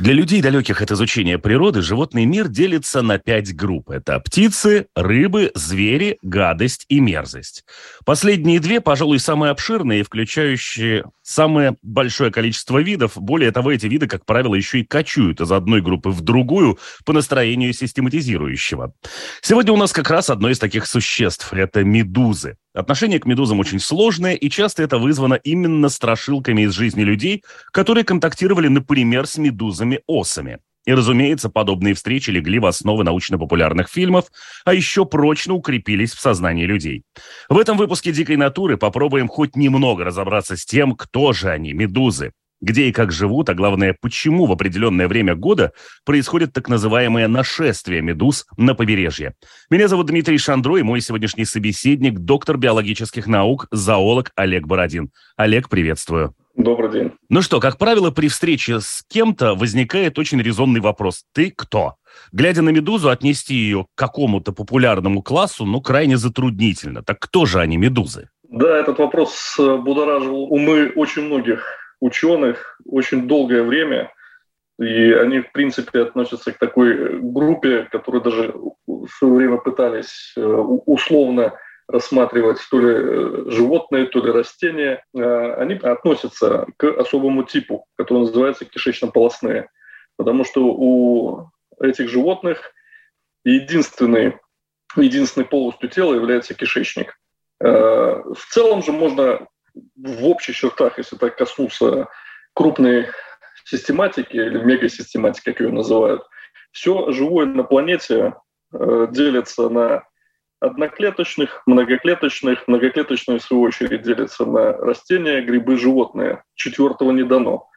Для людей, далеких от изучения природы, животный мир делится на пять групп. Это птицы, рыбы, звери, гадость и мерзость. Последние две, пожалуй, самые обширные, включающие самое большое количество видов. Более того, эти виды, как правило, еще и кочуют из одной группы в другую по настроению систематизирующего. Сегодня у нас как раз одно из таких существ – это медузы. Отношение к медузам очень сложное, и часто это вызвано именно страшилками из жизни людей, которые контактировали, например, с медузами-осами. И, разумеется, подобные встречи легли в основы научно-популярных фильмов, а еще прочно укрепились в сознании людей. В этом выпуске «Дикой натуры» попробуем хоть немного разобраться с тем, кто же они, медузы, где и как живут, а главное, почему в определенное время года происходит так называемое нашествие медуз на побережье. Меня зовут Дмитрий Шандро, и мой сегодняшний собеседник – доктор биологических наук, зоолог Олег Бородин. Олег, приветствую. Добрый день. Ну что, как правило, при встрече с кем-то возникает очень резонный вопрос. Ты кто? Глядя на «Медузу», отнести ее к какому-то популярному классу, ну, крайне затруднительно. Так кто же они, «Медузы»? Да, этот вопрос э, будоражил умы очень многих ученых очень долгое время, и они, в принципе, относятся к такой группе, которую даже в свое время пытались э, условно рассматривать то ли э, животные, то ли растения. Э, они относятся к особому типу, который называется кишечно-полостные, потому что у этих животных единственный, единственной полостью тела является кишечник. В целом же можно в общих чертах, если так коснуться крупной систематики или мегасистематики, как ее называют, все живое на планете э, делится на одноклеточных, многоклеточных, многоклеточные, в свою очередь, делятся на растения, грибы, животные. Четвертого не дано.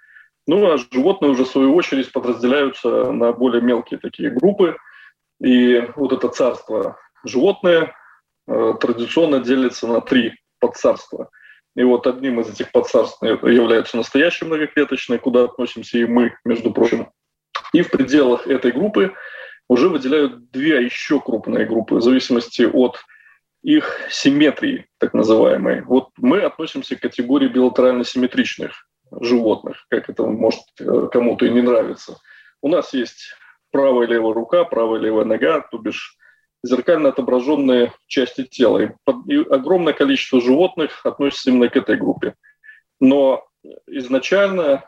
Ну, а животные уже, в свою очередь, подразделяются на более мелкие такие группы. И вот это царство животное э, традиционно делится на три подцарства – и вот одним из этих подцарств являются настоящие многоклеточные, куда относимся и мы, между прочим. И в пределах этой группы уже выделяют две еще крупные группы, в зависимости от их симметрии, так называемой. Вот мы относимся к категории билатерально-симметричных животных, как это может э, кому-то и не нравится. У нас есть правая и левая рука, правая и левая нога, то бишь зеркально отображенные части тела. И, огромное количество животных относится именно к этой группе. Но изначально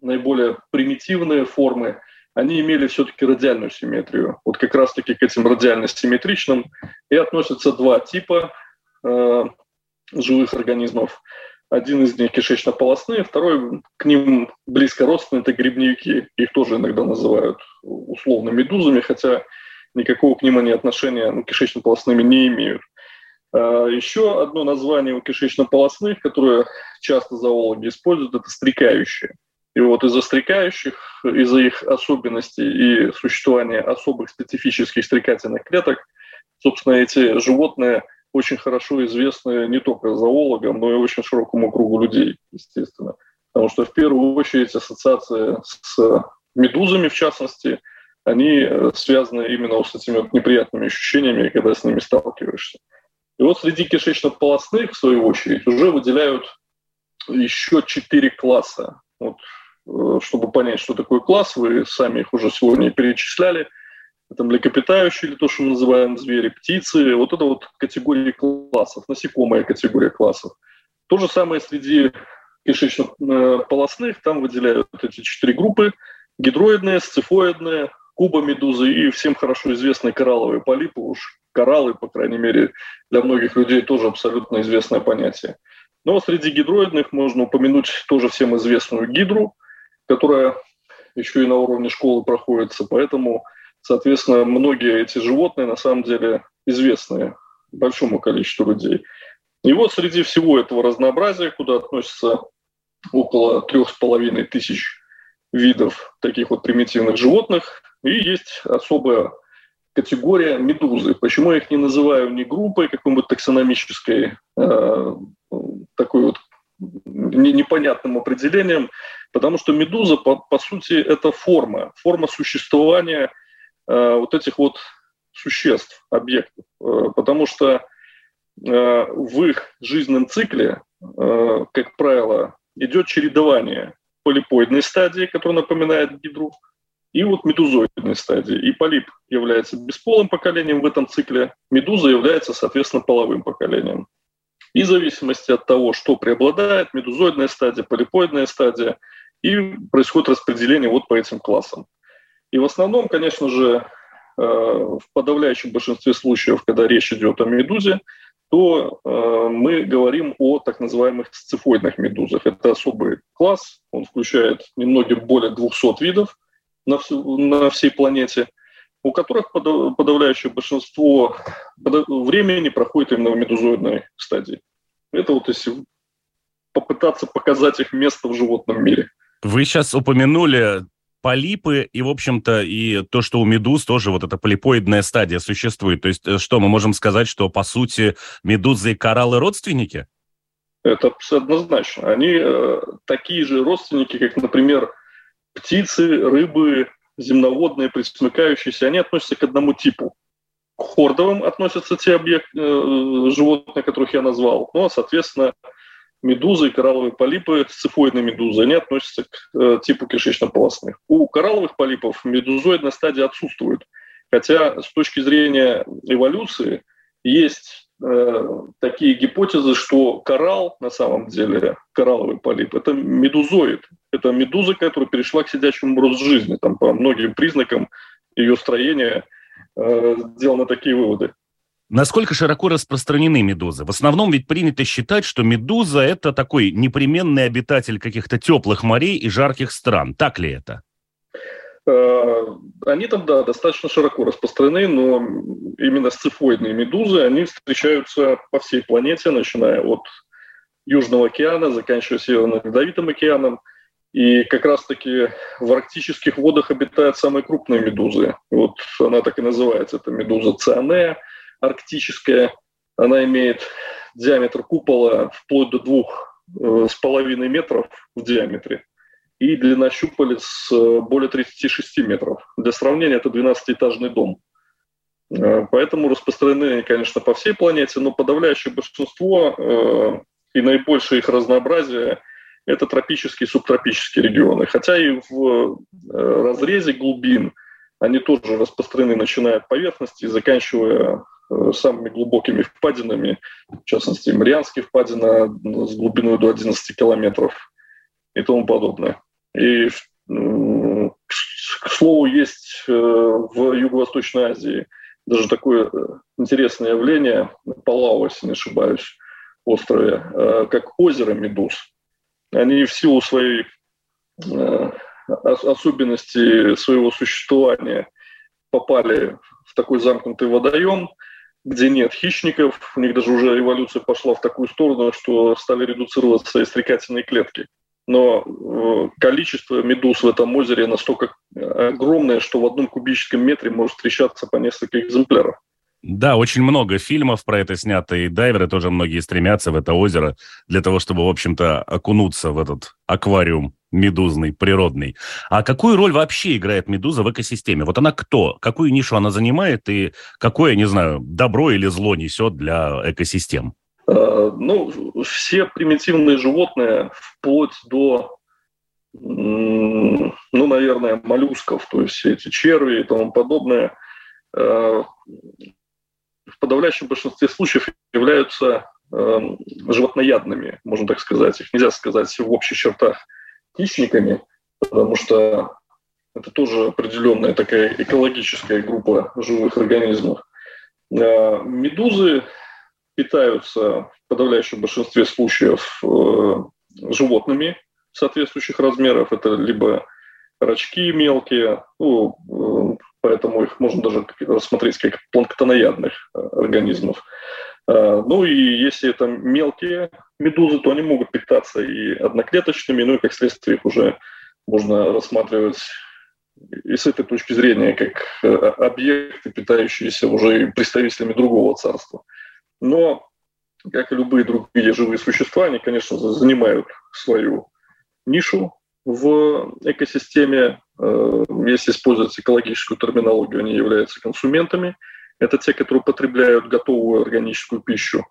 наиболее примитивные формы, они имели все-таки радиальную симметрию. Вот как раз-таки к этим радиально-симметричным и относятся два типа э, живых организмов. Один из них кишечно-полостные, второй к ним близко родственный, это грибники. Их тоже иногда называют условно медузами, хотя никакого к ним они отношения ну, кишечно-полостными не имеют. А, еще одно название у кишечно-полостных, которое часто зоологи используют, это стрекающие. И вот из-за стрекающих, из-за их особенностей и существования особых специфических стрекательных клеток, собственно, эти животные очень хорошо известны не только зоологам, но и очень широкому кругу людей, естественно. Потому что в первую очередь ассоциация с медузами, в частности, они э, связаны именно с этими вот неприятными ощущениями, когда с ними сталкиваешься. И вот среди кишечно-полостных, в свою очередь, уже выделяют еще четыре класса. Вот, э, чтобы понять, что такое класс, вы сами их уже сегодня перечисляли. Это млекопитающие, или то, что мы называем звери, птицы. Вот это вот категории классов, насекомая категория классов. То же самое среди кишечно-полостных, там выделяют эти четыре группы. Гидроидные, сцифоидные, куба-медузы и всем хорошо известные коралловые полипы, уж кораллы, по крайней мере, для многих людей тоже абсолютно известное понятие. Но среди гидроидных можно упомянуть тоже всем известную гидру, которая еще и на уровне школы проходится, поэтому, соответственно, многие эти животные на самом деле известны большому количеству людей. И вот среди всего этого разнообразия, куда относятся около трех с половиной тысяч видов таких вот примитивных животных, и есть особая категория медузы. Почему я их не называю не группой какой-нибудь таксономической, а, такой вот непонятным определением, потому что медуза, по, по сути, это форма, форма существования э, вот этих вот существ, объектов. Э, потому что э, в их жизненном цикле, э, как правило, идет чередование полипоидной стадии, которая напоминает гидру, и вот медузоидной стадии. И полип является бесполым поколением в этом цикле, медуза является, соответственно, половым поколением. И в зависимости от того, что преобладает, медузоидная стадия, полипоидная стадия, и происходит распределение вот по этим классам. И в основном, конечно же, э, в подавляющем большинстве случаев, когда речь идет о медузе, то э, мы говорим о так называемых сцифоидных медузах. Это особый класс, он включает немногим более 200 видов на, всю, на всей планете – у которых подавляющее большинство времени проходит именно в медузоидной стадии. Это вот если попытаться показать их место в животном мире. Вы сейчас упомянули полипы и, в общем-то, и то, что у медуз тоже вот эта полипоидная стадия существует. То есть э, что, мы можем сказать, что, по сути, медузы и кораллы родственники? Это однозначно. Они э, такие же родственники, как, например, птицы, рыбы, земноводные, присмыкающиеся, они относятся к одному типу. К хордовым относятся те объекты, э, животные, которых я назвал. Ну, а, соответственно, медузы и коралловые полипы, цифоидные медузы, они относятся к э, типу кишечно-полостных. У коралловых полипов медузоидная стадия отсутствует. Хотя с точки зрения эволюции есть э, такие гипотезы, что коралл на самом деле, коралловый полип, это медузоид. Это медуза, которая перешла к сидячему образу жизни. Там по многим признакам ее строения э, сделаны такие выводы. Насколько широко распространены медузы? В основном ведь принято считать, что медуза – это такой непременный обитатель каких-то теплых морей и жарких стран. Так ли это? Э, они там, да, достаточно широко распространены, но именно сцифоидные медузы, они встречаются по всей планете, начиная от Южного океана, заканчивая Северным Ледовитым океаном. И как раз-таки в арктических водах обитают самые крупные медузы. Вот она так и называется, это медуза цианея арктическая. Она имеет диаметр купола вплоть до двух э, с половиной метров в диаметре и длина щупалец э, более 36 метров. Для сравнения, это 12-этажный дом. Э, поэтому распространены они, конечно, по всей планете, но подавляющее большинство и наибольшее их разнообразие – это тропические и субтропические регионы. Хотя и в разрезе глубин они тоже распространены, начиная от поверхности и заканчивая самыми глубокими впадинами, в частности, Марианские впадина с глубиной до 11 километров и тому подобное. И, к слову, есть э, в Юго-Восточной Азии даже такое э, интересное явление, Палау, если не ошибаюсь, острове, э, как озеро Медуз. Они в силу своей особенности своего существования попали в такой замкнутый водоем, где нет хищников, у них даже уже эволюция пошла в такую сторону, что стали редуцироваться истрекательные клетки но э, количество медуз в этом озере настолько огромное, что в одном кубическом метре может встречаться по несколько экземпляров. Да, очень много фильмов про это снято, и дайверы тоже многие стремятся в это озеро для того, чтобы, в общем-то, окунуться в этот аквариум медузный, природный. А какую роль вообще играет медуза в экосистеме? Вот она кто? Какую нишу она занимает и какое, не знаю, добро или зло несет для экосистем? Э, ну, все примитивные животные, вплоть до, ну, наверное, моллюсков, то есть эти черви и тому подобное, э, в подавляющем большинстве случаев являются э, животноядными, можно так сказать. Их нельзя сказать в общих чертах хищниками, потому что это тоже определенная такая экологическая группа живых организмов. Медузы питаются в подавляющем большинстве случаев э, животными соответствующих размеров. Это либо рачки мелкие, ну, э, поэтому их можно даже рассмотреть как планктоноядных э, организмов. Ну и если это мелкие медузы, то они могут питаться и одноклеточными, ну и как следствие их уже можно рассматривать и с этой точки зрения как э, объекты, питающиеся уже представителями другого царства. Но, как и любые другие живые существа, они, конечно, занимают свою нишу в экосистеме. Э, если использовать экологическую терминологию, они являются консументами. Это те, которые потребляют готовую органическую пищу.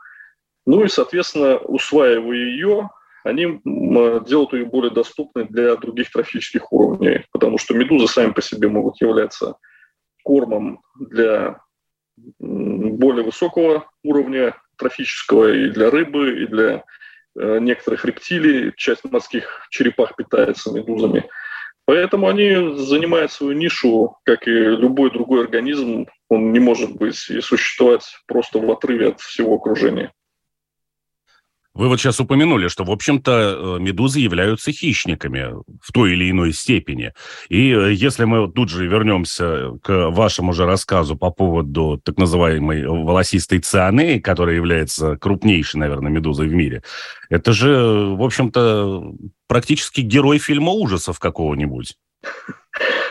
Ну и, соответственно, усваивая ее, они делают ее более доступной для других трофических уровней, потому что медузы сами по себе могут являться кормом для более высокого уровня трофического и для рыбы, и для некоторых рептилий. Часть морских черепах питается медузами. Поэтому они занимают свою нишу, как и любой другой организм. Он не может быть и существовать просто в отрыве от всего окружения. Вы вот сейчас упомянули, что, в общем-то, э, медузы являются хищниками в той или иной степени. И э, если мы тут же вернемся к вашему же рассказу по поводу так называемой волосистой цианеи, которая является крупнейшей, наверное, медузой в мире, это же, в общем-то, практически герой фильма ужасов какого-нибудь.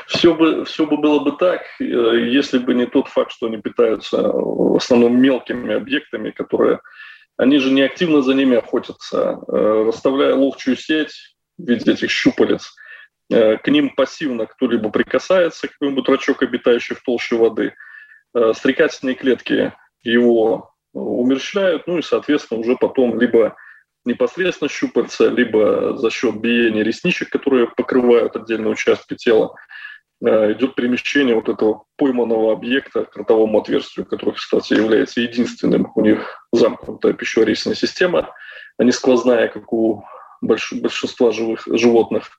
Все бы, все бы было бы так, э, если бы не тот факт, что они питаются в основном мелкими объектами, которые они же не активно за ними охотятся, э, расставляя ловчую сеть в виде этих щупалец. Э, к ним пассивно кто-либо прикасается, какой-нибудь рачок, обитающий в толще воды. Э, стрекательные клетки его умерщвляют, ну и, соответственно, уже потом либо непосредственно щупальца, либо за счет биения ресничек, которые покрывают отдельные участки тела, идет перемещение вот этого пойманного объекта к ротовому отверстию, который, кстати, является единственным. У них замкнутая пищеварительная система, а не сквозная, как у большинства живых животных.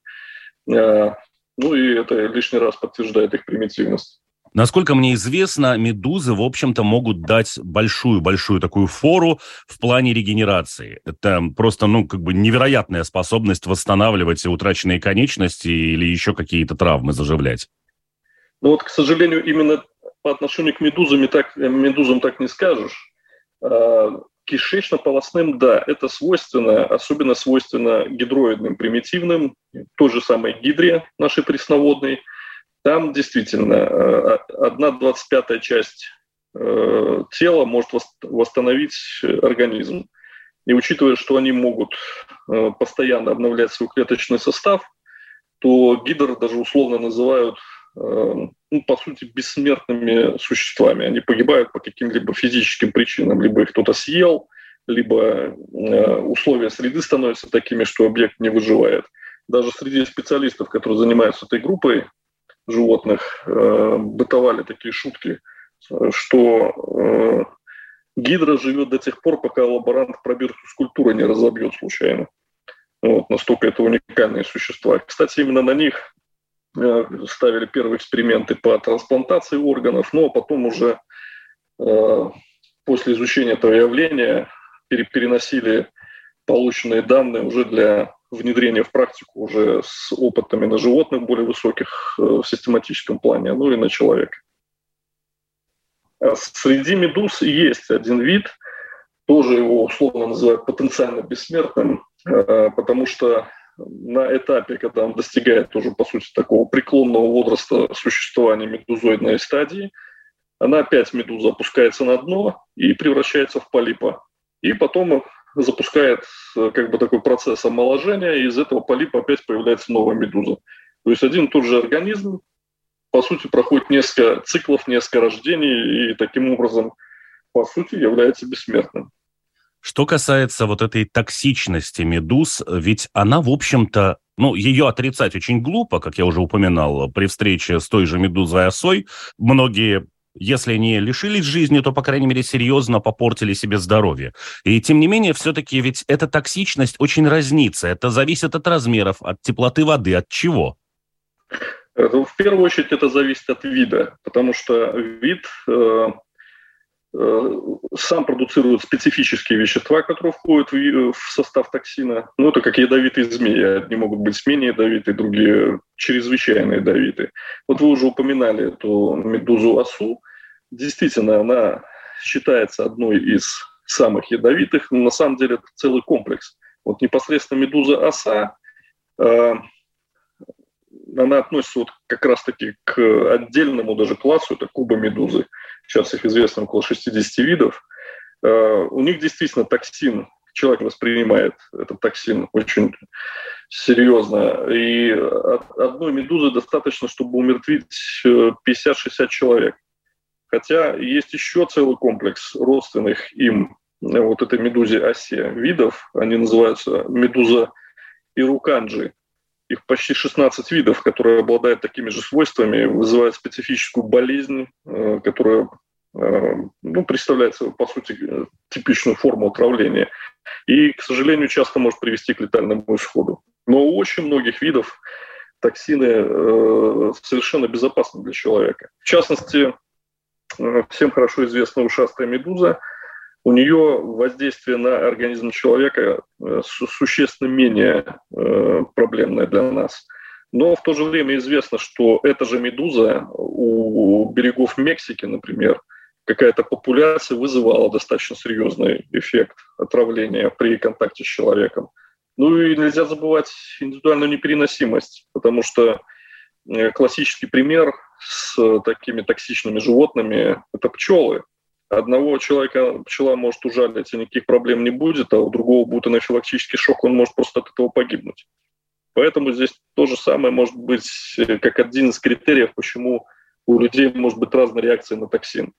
Э, ну и это лишний раз подтверждает их примитивность. Насколько мне известно, медузы, в общем-то, могут дать большую-большую такую фору в плане регенерации. Это просто, ну, как бы невероятная способность восстанавливать утраченные конечности или еще какие-то травмы заживлять. Ну вот, к сожалению, именно по отношению к медузам, так, медузам так не скажешь. А, кишечно-полосным, да, это свойственно, особенно свойственно гидроидным примитивным, той же самой гидре нашей пресноводной – там действительно э, одна двадцать пятая часть э, тела может восстановить организм. И учитывая, что они могут э, постоянно обновлять свой клеточный состав, то гидр даже условно называют, ну, по сути, бессмертными существами. Они погибают по каким-либо физическим причинам. Либо их кто-то съел, либо условия среды становятся такими, что объект не выживает. Даже среди специалистов, которые занимаются этой группой, животных э, бытовали такие шутки, что э, гидра живет до тех пор, пока лаборант пробирку скульптуры не разобьет случайно. Вот, настолько это уникальные существа. Кстати, именно на них э, ставили первые эксперименты по трансплантации органов, но потом уже э, после изучения этого явления переносили полученные данные уже для внедрение в практику уже с опытами на животных более высоких э, в систематическом плане, ну и на человека. А среди медуз есть один вид, тоже его условно называют потенциально бессмертным, э, потому что на этапе, когда он достигает уже, по сути, такого преклонного возраста существования медузоидной стадии, она опять медуза опускается на дно и превращается в полипа. И потом запускает э, как бы такой процесс омоложения, и из этого полипа опять появляется новая медуза. То есть один и тот же организм, по сути, проходит несколько циклов, несколько рождений, и таким образом, по сути, является бессмертным. Что касается вот этой токсичности медуз, ведь она, в общем-то, ну, ее отрицать очень глупо, как я уже упоминал, при встрече с той же медузой осой. Многие если не лишились жизни, то, по крайней мере, серьезно попортили себе здоровье. И, тем не менее, все-таки ведь эта токсичность очень разнится. Это зависит от размеров, от теплоты воды, от чего? Э, ну, в первую очередь это зависит от вида, потому что вид э, э, сам продуцирует специфические вещества, которые входят в, в состав токсина. Ну, это как ядовитые змеи. Одни могут быть менее ядовитые, другие чрезвычайно ядовитые. Вот вы уже упоминали эту медузу осу. Действительно, она считается одной из самых ядовитых, но на самом деле это целый комплекс. Вот непосредственно медуза оса, э, она относится вот как раз-таки к отдельному даже классу, это куба медузы. Сейчас их известно около 60 видов. Э, у них действительно токсин, человек воспринимает этот токсин очень серьезно. И одной медузы достаточно, чтобы умертвить 50-60 э, человек. Хотя есть еще целый комплекс родственных им вот этой медузе осе видов. Они называются медуза ируканджи. Их почти 16 видов, которые обладают такими же свойствами, вызывают специфическую болезнь, э, которая э, ну, представляет по сути, типичную форму отравления. И, к сожалению, часто может привести к летальному исходу. Но у очень многих видов токсины э, совершенно безопасны для человека. В частности, всем хорошо известна ушастая медуза – у нее воздействие на организм человека э, существенно менее э, проблемное для нас. Но в то же время известно, что эта же медуза у берегов Мексики, например, какая-то популяция вызывала достаточно серьезный эффект отравления при контакте с человеком. Ну и нельзя забывать индивидуальную непереносимость, потому что э, классический пример с такими токсичными животными – это пчелы. Одного человека пчела может ужалить, и никаких проблем не будет, а у другого будет анафилактический шок, он может просто от этого погибнуть. Поэтому здесь то же самое может быть э, как один из критериев, почему у людей может быть разная реакция на токсин.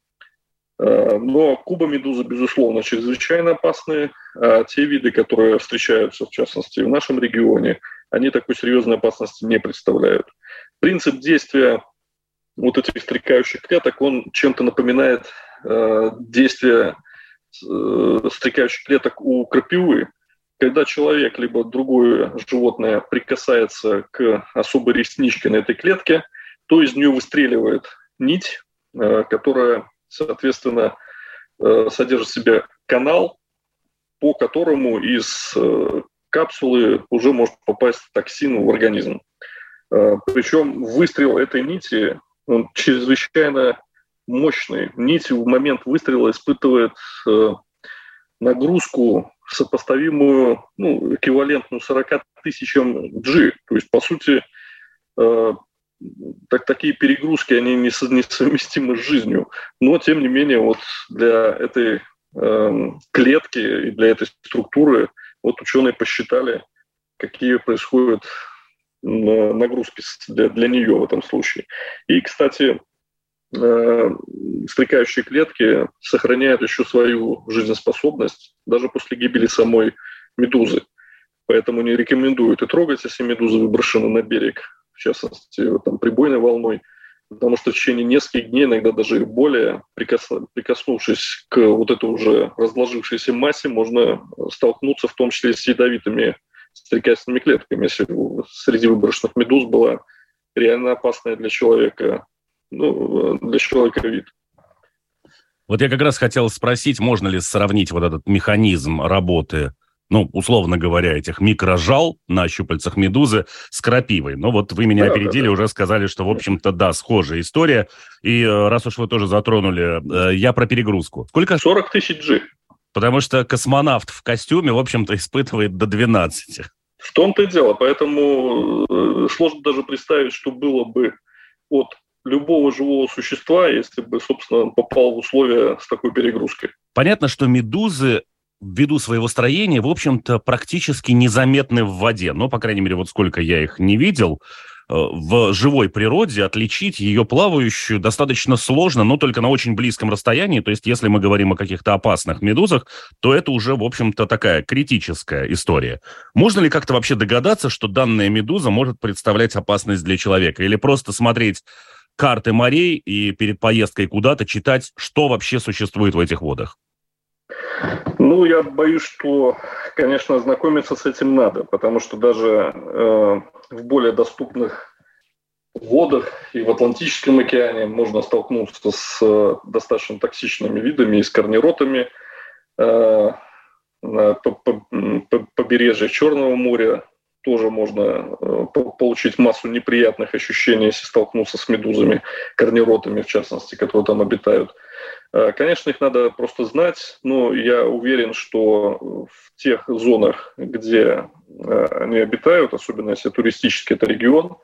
Э, но куба медузы, безусловно, чрезвычайно опасные. А те виды, которые встречаются, в частности, в нашем регионе, они такой серьезной опасности не представляют. Принцип действия вот этих стрекающих клеток, он чем-то напоминает э, действие э, стрекающих клеток у крапивы. Когда человек либо другое животное прикасается к особой ресничке на этой клетке, то из нее выстреливает нить, э, которая, соответственно, э, содержит в себе канал, по которому из э, капсулы уже может попасть токсин в организм. Э, причем выстрел этой нити он чрезвычайно мощный. Нить в момент выстрела испытывает э, нагрузку, сопоставимую, ну, эквивалентную 40 тысячам G. То есть, по сути, э, так, такие перегрузки, они несовместимы с жизнью. Но, тем не менее, вот для этой э, клетки и для этой структуры вот ученые посчитали, какие происходят нагрузки для, для нее в этом случае. И, кстати, э, стрекающие клетки сохраняют еще свою жизнеспособность даже после гибели самой медузы. Поэтому не рекомендуют и трогать, если медуза выброшена на берег, в частности, там, прибойной волной, потому что в течение нескольких дней, иногда даже и более, прикоснувшись к вот этой уже разложившейся массе, можно столкнуться в том числе с ядовитыми с лекарственными клетками, если среди выброшенных медуз была реально опасная для человека, ну, для человека вид. Вот я как раз хотел спросить, можно ли сравнить вот этот механизм работы, ну, условно говоря, этих микрожал на щупальцах медузы с крапивой. Но вот вы меня да, опередили, да, да. уже сказали, что, в общем-то, да, схожая история. И э, раз уж вы тоже затронули, э, я про перегрузку. Сколько? 40 тысяч G. Потому что космонавт в костюме, в общем-то, испытывает до 12. В том-то и дело. Поэтому э, сложно даже представить, что было бы от любого живого существа, если бы, собственно, он попал в условия с такой перегрузкой. Понятно, что медузы ввиду своего строения, в общем-то, практически незаметны в воде. Но, по крайней мере, вот сколько я их не видел, в живой природе отличить ее плавающую достаточно сложно, но только на очень близком расстоянии. То есть, если мы говорим о каких-то опасных медузах, то это уже, в общем-то, такая критическая история. Можно ли как-то вообще догадаться, что данная медуза может представлять опасность для человека? Или просто смотреть карты морей и перед поездкой куда-то читать, что вообще существует в этих водах? Ну, я боюсь, что, конечно, знакомиться с этим надо, потому что даже э, в более доступных водах и в Атлантическом океане можно столкнуться с э, достаточно токсичными видами и с корнеротами э, на побережье Черного моря тоже можно э, получить массу неприятных ощущений, если столкнуться с медузами, корнеротами в частности, которые там обитают. Э, конечно, их надо просто знать, но я уверен, что в тех зонах, где э, они обитают, особенно если туристический это регион,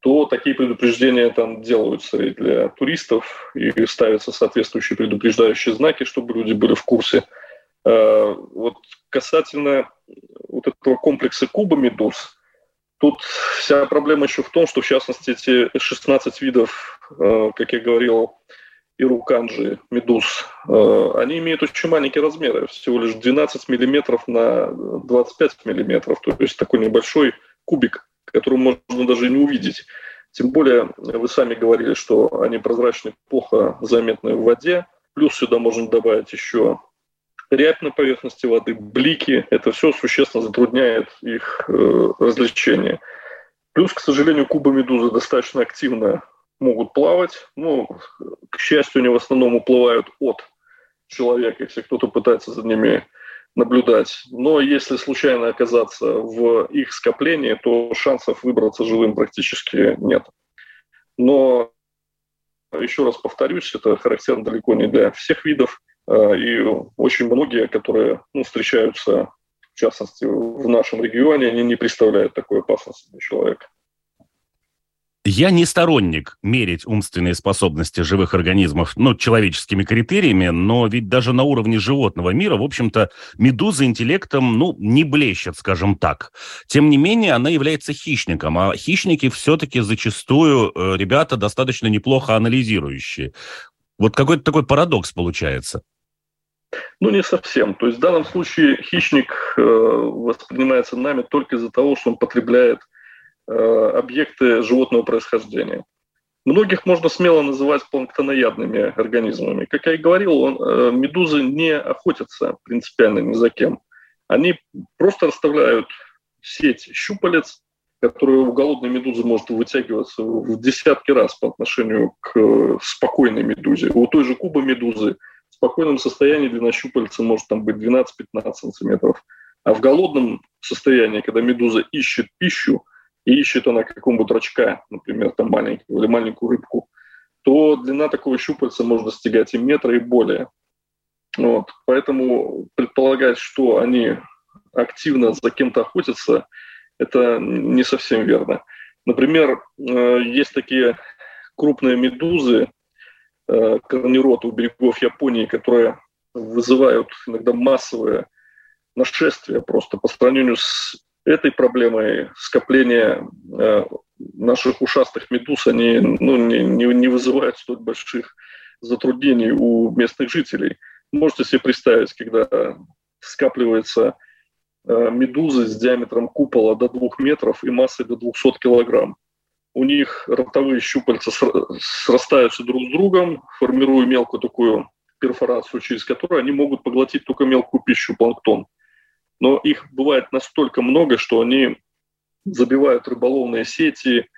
то такие предупреждения там делаются и для туристов, и ставятся соответствующие предупреждающие знаки, чтобы люди были в курсе. Э, вот касательно вот этого комплекса куба медуз, тут вся проблема еще в том, что в частности эти 16 видов, э, как я говорил, ируканджи, медуз, э, они имеют очень маленькие размеры, всего лишь 12 миллиметров на 25 миллиметров, то есть такой небольшой кубик, который можно даже не увидеть. Тем более, вы сами говорили, что они прозрачны, плохо заметны в воде. Плюс сюда можно добавить еще рябь на поверхности воды, блики. Это все существенно затрудняет их э, развлечение. Плюс, к сожалению, кубы медузы достаточно активно могут плавать. Ну, к счастью, они в основном уплывают от человека, если кто-то пытается за ними наблюдать. Но если случайно оказаться в их скоплении, то шансов выбраться живым практически нет. Но еще раз повторюсь, это характерно далеко не для всех видов. А, и очень многие, которые ну, встречаются, в частности, в нашем регионе, они не представляют такой опасности для человека. Я не сторонник мерить умственные способности живых организмов, ну, человеческими критериями, но ведь даже на уровне животного мира, в общем-то, медуза интеллектом, ну, не блещет, скажем так. Тем не менее, она является хищником, а хищники все-таки зачастую э, ребята достаточно неплохо анализирующие. Вот какой-то такой парадокс получается. Ну, не совсем. То есть в данном случае хищник э, воспринимается нами только из-за того, что он потребляет э, объекты животного происхождения. Многих можно смело называть планктоноядными организмами. Как я и говорил, он, э, медузы не охотятся принципиально ни за кем. Они просто расставляют сеть щупалец, которая у голодной медузы может вытягиваться в десятки раз по отношению к э, спокойной медузе. У той же куба медузы – спокойном состоянии длина щупальца может там быть 12-15 сантиметров. А в голодном состоянии, когда медуза ищет пищу, и ищет она какого-нибудь рачка, например, там маленького или маленькую рыбку, то длина такого щупальца может достигать и метра, и более. Вот. Поэтому предполагать, что они активно за кем-то охотятся, это не совсем верно. Например, э, есть такие крупные медузы, Э, корнероты у берегов Японии, которые вызывают иногда массовое нашествие просто по сравнению с этой проблемой скопления э, наших ушастых медуз, они ну, не, не, вызывают столь больших затруднений у местных жителей. Можете себе представить, когда скапливается медузы с диаметром купола до двух метров и массой до 200 килограмм у них ротовые щупальца срастаются друг с другом, формируя мелкую такую перфорацию, через которую они могут поглотить только мелкую пищу, планктон. Но их бывает настолько много, что они забивают рыболовные сети,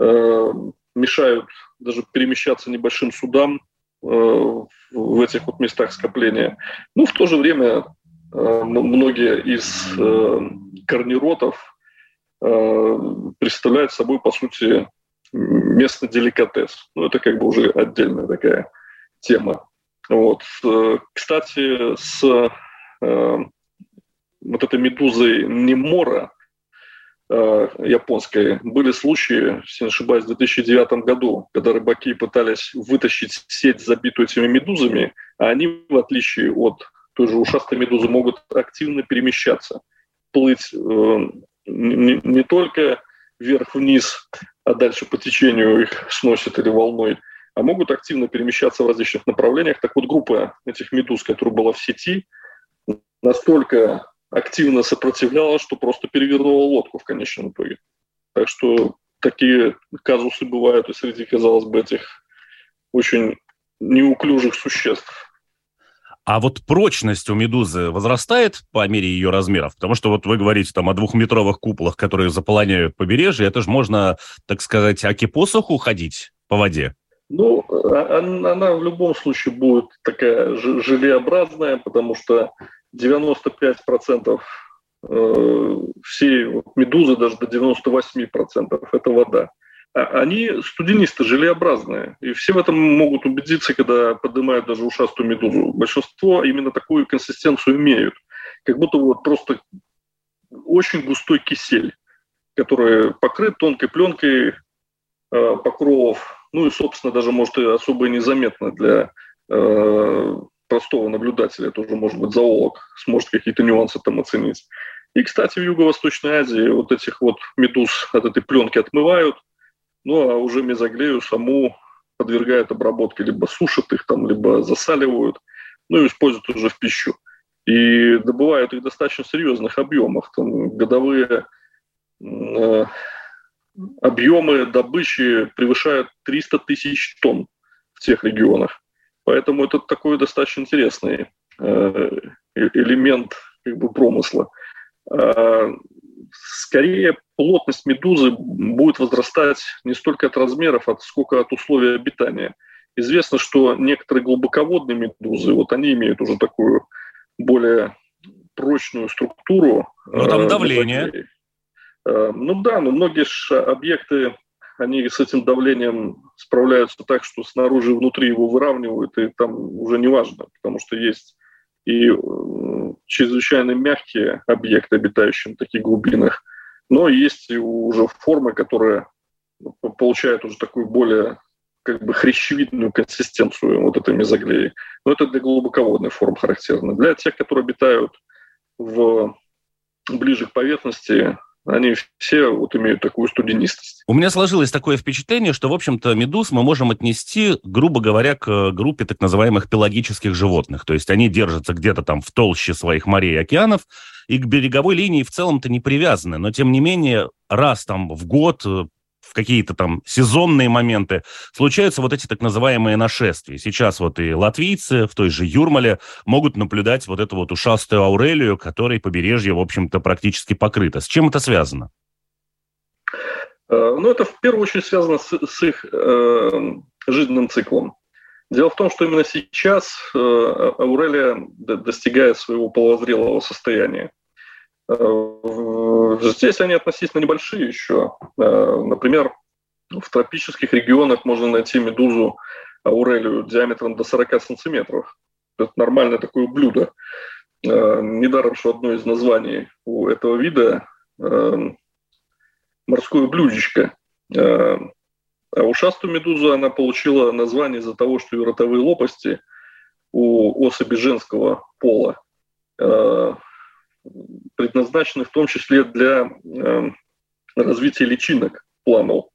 э, мешают даже перемещаться небольшим судам э, в этих вот местах скопления. Ну, в то же время э, многие из э, корнеротов Э, представляет собой, по сути, местный деликатес. Ну, это как бы уже отдельная такая тема. Вот. Э, кстати, с э, вот этой медузой Немора э, японской были случаи, если не ошибаюсь, в 2009 году, когда рыбаки пытались вытащить сеть, забитую этими медузами, а они, в отличие от той же ушастой медузы, могут активно перемещаться, плыть э, не, не только вверх-вниз, а дальше по течению их сносит или волной, а могут активно перемещаться в различных направлениях. Так вот, группа этих медуз, которая была в сети, настолько активно сопротивлялась, что просто перевернула лодку в конечном итоге. Так что такие казусы бывают и среди, казалось бы, этих очень неуклюжих существ. А вот прочность у медузы возрастает по мере ее размеров? Потому что вот вы говорите там о двухметровых куполах, которые заполоняют побережье. Это же можно, так сказать, аки посоху ходить по воде? Ну, а, она в любом случае будет такая желеобразная, потому что 95% э, всей медузы, даже до 98% это вода. А они студенисты, желеобразные. И все в этом могут убедиться, когда поднимают даже ушастую медузу. Большинство именно такую консистенцию имеют. Как будто вот просто очень густой кисель, который покрыт тонкой пленкой покровов, ну и, собственно, даже, может, и особо незаметно для простого наблюдателя, тоже, может быть, зоолог сможет какие-то нюансы там оценить. И, кстати, в Юго-Восточной Азии вот этих вот медуз от этой пленки отмывают, ну а уже мезоглею саму подвергают обработке, либо сушат их там, либо засаливают, ну и используют уже в пищу. И добывают их в достаточно серьезных объемах. Там годовые э, объемы добычи превышают 300 тысяч тонн в тех регионах. Поэтому это такой достаточно интересный э, элемент как бы, промысла. Скорее плотность медузы будет возрастать не столько от размеров, а сколько от условий обитания. Известно, что некоторые глубоководные медузы, вот они имеют уже такую более прочную структуру. Ну, там э, давление. Э, ну да, но многие объекты, они с этим давлением справляются так, что снаружи и внутри его выравнивают, и там уже не важно, потому что есть и чрезвычайно мягкие объекты, обитающие на таких глубинах, но есть уже формы, которые получают уже такую более как бы хрящевидную консистенцию вот этой мезоглеи. Но это для глубоководных форм характерно. Для тех, которые обитают в, ближе к поверхности, они все вот имеют такую студенистость. У меня сложилось такое впечатление, что, в общем-то, медуз мы можем отнести, грубо говоря, к группе так называемых пелагических животных. То есть они держатся где-то там в толще своих морей и океанов, и к береговой линии в целом-то не привязаны. Но, тем не менее, раз там в год э, в какие-то там сезонные моменты случаются вот эти так называемые нашествия. Сейчас вот и латвийцы в той же Юрмале могут наблюдать вот эту вот ушастую Аурелию, которой побережье, в общем-то, практически покрыто. С чем это связано? Э, ну, это в первую очередь связано с, с их э, жизненным циклом. Дело в том, что именно сейчас э, Аурелия достигает своего половозрелого состояния. Э, здесь они относительно небольшие еще. Э, например, в тропических регионах можно найти медузу аурелию диаметром до 40 сантиметров. Это нормальное такое блюдо. Э, недаром, что одно из названий у этого вида морское блюдечко. А ушастую медузу она получила название из-за того, что ее ротовые лопасти у особи женского пола предназначены в том числе для э, развития личинок планов.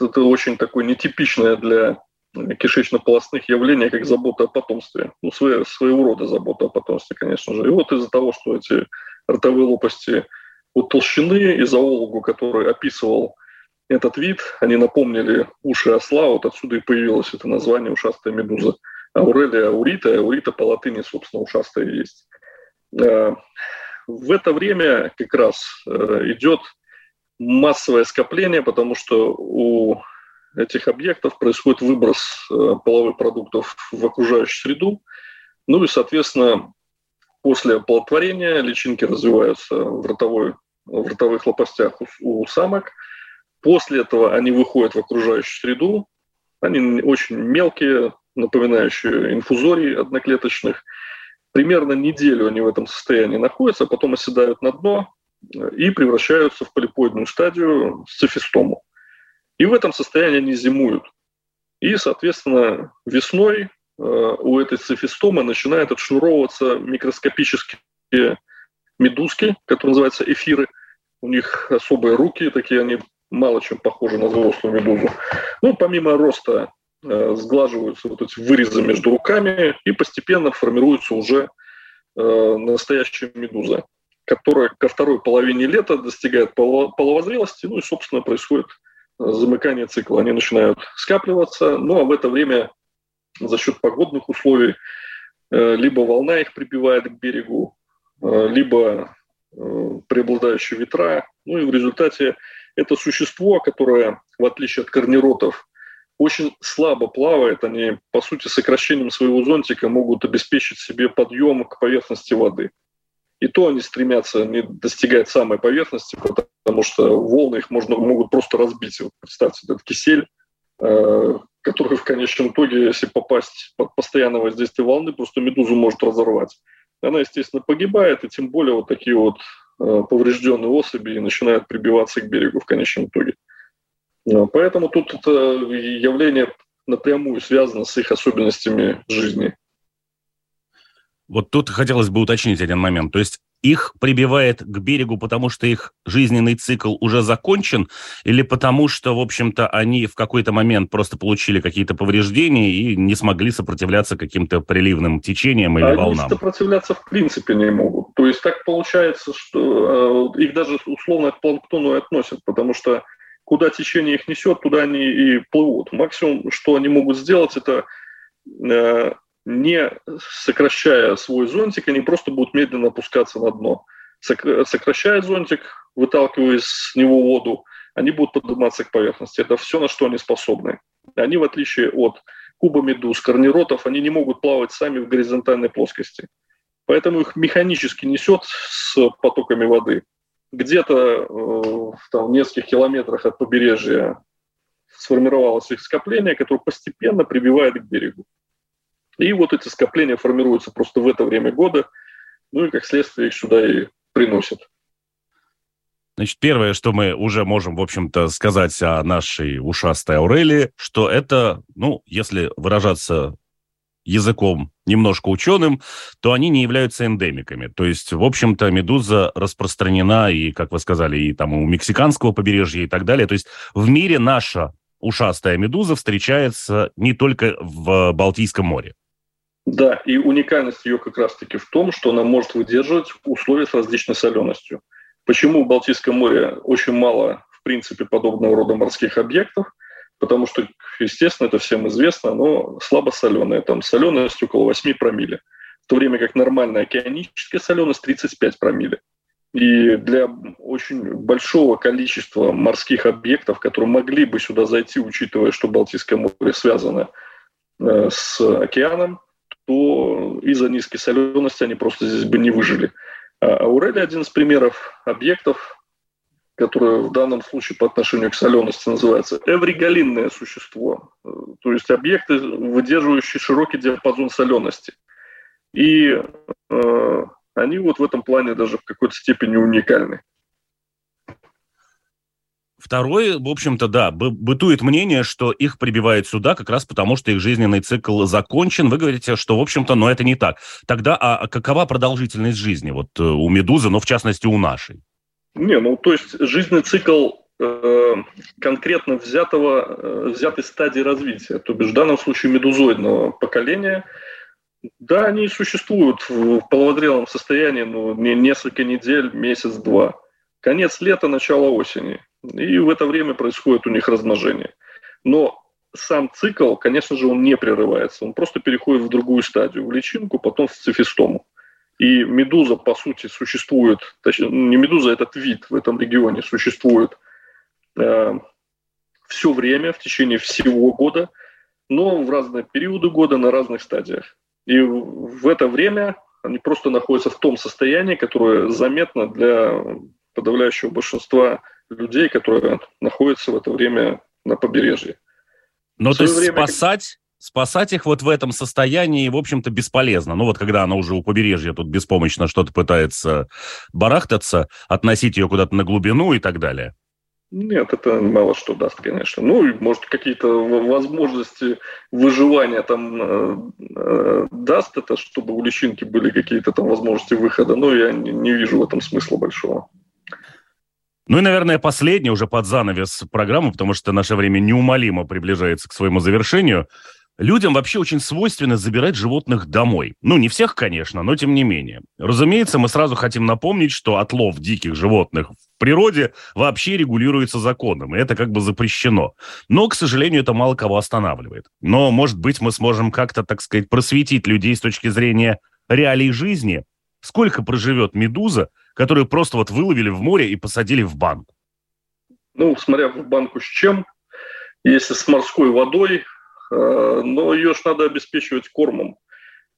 Это очень такое нетипичное для кишечно-полостных явление, как забота о потомстве. Ну, своего, своего рода забота о потомстве, конечно же. И вот из-за того, что эти ротовые лопасти утолщены, и зоологу, который описывал этот вид, они напомнили уши осла, вот отсюда и появилось это название ушастая медуза. Аурелия аурита, аурита по латыни, собственно, ушастая есть. Э, в это время как раз э, идет массовое скопление, потому что у этих объектов происходит выброс э, половых продуктов в окружающую среду. Ну и, соответственно, после оплодотворения личинки развиваются в, ротовой, в ротовых лопастях у, у самок. После этого они выходят в окружающую среду. Они очень мелкие, напоминающие инфузории одноклеточных – Примерно неделю они в этом состоянии находятся, а потом оседают на дно э, и превращаются в полипоидную стадию цифистому. И в этом состоянии они зимуют. И, соответственно, весной э, у этой цифистомы начинают отшнуровываться микроскопические медузки, которые называются эфиры. У них особые руки, такие они мало чем похожи на взрослую медузу. Ну, помимо роста сглаживаются вот эти вырезы между руками, и постепенно формируется уже э, настоящая медуза, которая ко второй половине лета достигает половозрелости, ну и, собственно, происходит э, замыкание цикла. Они начинают скапливаться, ну а в это время за счет погодных условий либо волна их прибивает к берегу, либо преобладающие ветра. Ну и в результате это существо, которое, в отличие от корниротов, очень слабо плавает, они, по сути, сокращением своего зонтика могут обеспечить себе подъем к поверхности воды. И то они стремятся не достигать самой поверхности, потому что волны их можно, могут просто разбить. Вот представьте, этот кисель, э, который в конечном итоге, если попасть под постоянное воздействие волны, просто медузу может разорвать. Она, естественно, погибает, и тем более вот такие вот э, поврежденные особи начинают прибиваться к берегу в конечном итоге. Поэтому тут это явление напрямую связано с их особенностями жизни. Вот тут хотелось бы уточнить один момент. То есть их прибивает к берегу, потому что их жизненный цикл уже закончен, или потому что, в общем-то, они в какой-то момент просто получили какие-то повреждения и не смогли сопротивляться каким-то приливным течениям или они волнам? Они сопротивляться в принципе не могут. То есть так получается, что э, их даже условно к планктону и относят, потому что куда течение их несет, туда они и плывут. Максимум, что они могут сделать, это э, не сокращая свой зонтик, они просто будут медленно опускаться на дно. Сокращая зонтик, выталкивая с него воду, они будут подниматься к поверхности. Это все, на что они способны. Они, в отличие от кубомедуз, корниротов, они не могут плавать сами в горизонтальной плоскости. Поэтому их механически несет с потоками воды. Где-то э, в нескольких километрах от побережья сформировалось их скопление, которое постепенно прибивает к берегу. И вот эти скопления формируются просто в это время года, ну и как следствие их сюда и приносят. Значит, первое, что мы уже можем, в общем-то, сказать о нашей ушастой Аурелии, что это, ну, если выражаться языком немножко ученым, то они не являются эндемиками. То есть, в общем-то, медуза распространена и, как вы сказали, и там у мексиканского побережья и так далее. То есть в мире наша ушастая медуза встречается не только в Балтийском море. Да, и уникальность ее как раз-таки в том, что она может выдерживать условия с различной соленостью. Почему в Балтийском море очень мало, в принципе, подобного рода морских объектов? Потому что, естественно, это всем известно, оно слабо соленое. Там соленость около 8 промилле. В то время как нормальная океаническая соленость 35 промилле. И для очень большого количества морских объектов, которые могли бы сюда зайти, учитывая, что Балтийское море связано э, с океаном, то из-за низкой солености они просто здесь бы не выжили. А Аурели один из примеров объектов, которое в данном случае по отношению к солености называется эвригалинное существо, то есть объекты, выдерживающие широкий диапазон солености. И э, они вот в этом плане даже в какой-то степени уникальны. Второе, в общем-то, да, бытует мнение, что их прибивают сюда как раз потому, что их жизненный цикл закончен. Вы говорите, что, в общем-то, но это не так. Тогда а какова продолжительность жизни вот э, у медузы, но в частности у нашей? Не, ну то есть жизненный цикл э, конкретно взятого, э, взятой стадии развития, то бишь в данном случае медузоидного поколения, да, они существуют в половозрелом состоянии, ну, не несколько недель, месяц-два. Конец лета, начало осени – и в это время происходит у них размножение. Но сам цикл, конечно же, он не прерывается. Он просто переходит в другую стадию, в личинку, потом в цифистому. И медуза, по сути, существует, точнее, не медуза, а этот вид в этом регионе существует э, все время, в течение всего года, но в разные периоды года на разных стадиях. И в это время они просто находятся в том состоянии, которое заметно для подавляющего большинства людей, которые находятся в это время на побережье. Но то есть время... спасать, спасать их вот в этом состоянии, в общем-то, бесполезно. Ну вот когда она уже у побережья тут беспомощно что-то пытается барахтаться, относить ее куда-то на глубину и так далее. Нет, это мало что даст, конечно. Ну, может, какие-то возможности выживания там э, э, даст это, чтобы у личинки были какие-то там возможности выхода, но я не, не вижу в этом смысла большого. Ну и, наверное, последнее уже под занавес программы, потому что наше время неумолимо приближается к своему завершению. Людям вообще очень свойственно забирать животных домой. Ну, не всех, конечно, но тем не менее. Разумеется, мы сразу хотим напомнить, что отлов диких животных в природе вообще регулируется законом, и это как бы запрещено. Но, к сожалению, это мало кого останавливает. Но, может быть, мы сможем как-то, так сказать, просветить людей с точки зрения реалий жизни. Сколько проживет медуза, которую просто вот выловили в море и посадили в банку? Ну, смотря в банку с чем. Если с морской водой, но ее же надо обеспечивать кормом.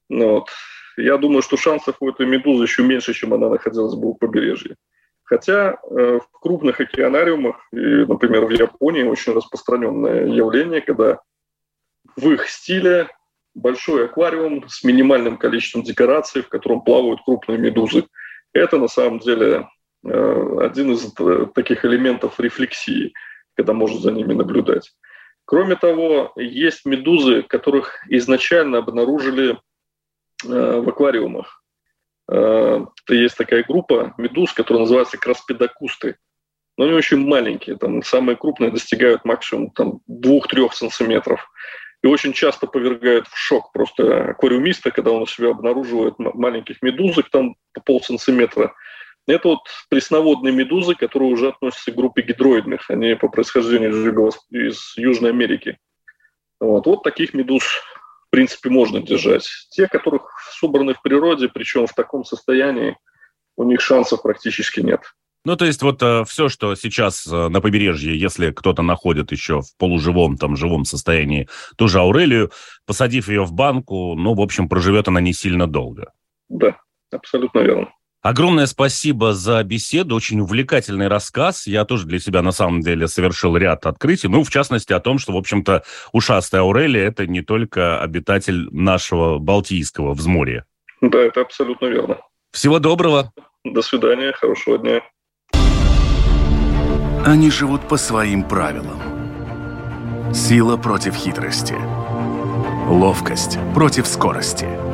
Ну, вот. Я думаю, что шансов у этой медузы еще меньше, чем она находилась бы у побережья. Хотя э, в крупных океанариумах, и, например, в Японии очень распространенное явление, когда в их стиле большой аквариум с минимальным количеством декораций, в котором плавают крупные медузы. Это на самом деле э, один из э, таких элементов рефлексии. когда можно за ними наблюдать. Кроме того, есть медузы, которых изначально обнаружили э, в аквариумах. Э, есть такая группа медуз, которая называется краспедокусты. Но они очень маленькие, там самые крупные достигают максимум там, 2-3 сантиметров. И очень часто повергают в шок просто аквариумиста, когда он у себя обнаруживает маленьких медузок там по полсантиметра. Это вот пресноводные медузы, которые уже относятся к группе гидроидных. Они по происхождению из Южной Америки. Вот, вот таких медуз, в принципе, можно держать. Те, которых собраны в природе, причем в таком состоянии, у них шансов практически нет. Ну, то есть вот э, все, что сейчас э, на побережье, если кто-то находит еще в полуживом, там, живом состоянии ту же Аурелию, посадив ее в банку, ну, в общем, проживет она не сильно долго. Да, абсолютно верно. Огромное спасибо за беседу, очень увлекательный рассказ. Я тоже для себя на самом деле совершил ряд открытий, ну, в частности, о том, что, в общем-то, ушастая Аурелия – это не только обитатель нашего Балтийского взморья. Да, это абсолютно верно. Всего доброго. До свидания, хорошего дня. Они живут по своим правилам. Сила против хитрости. Ловкость против скорости.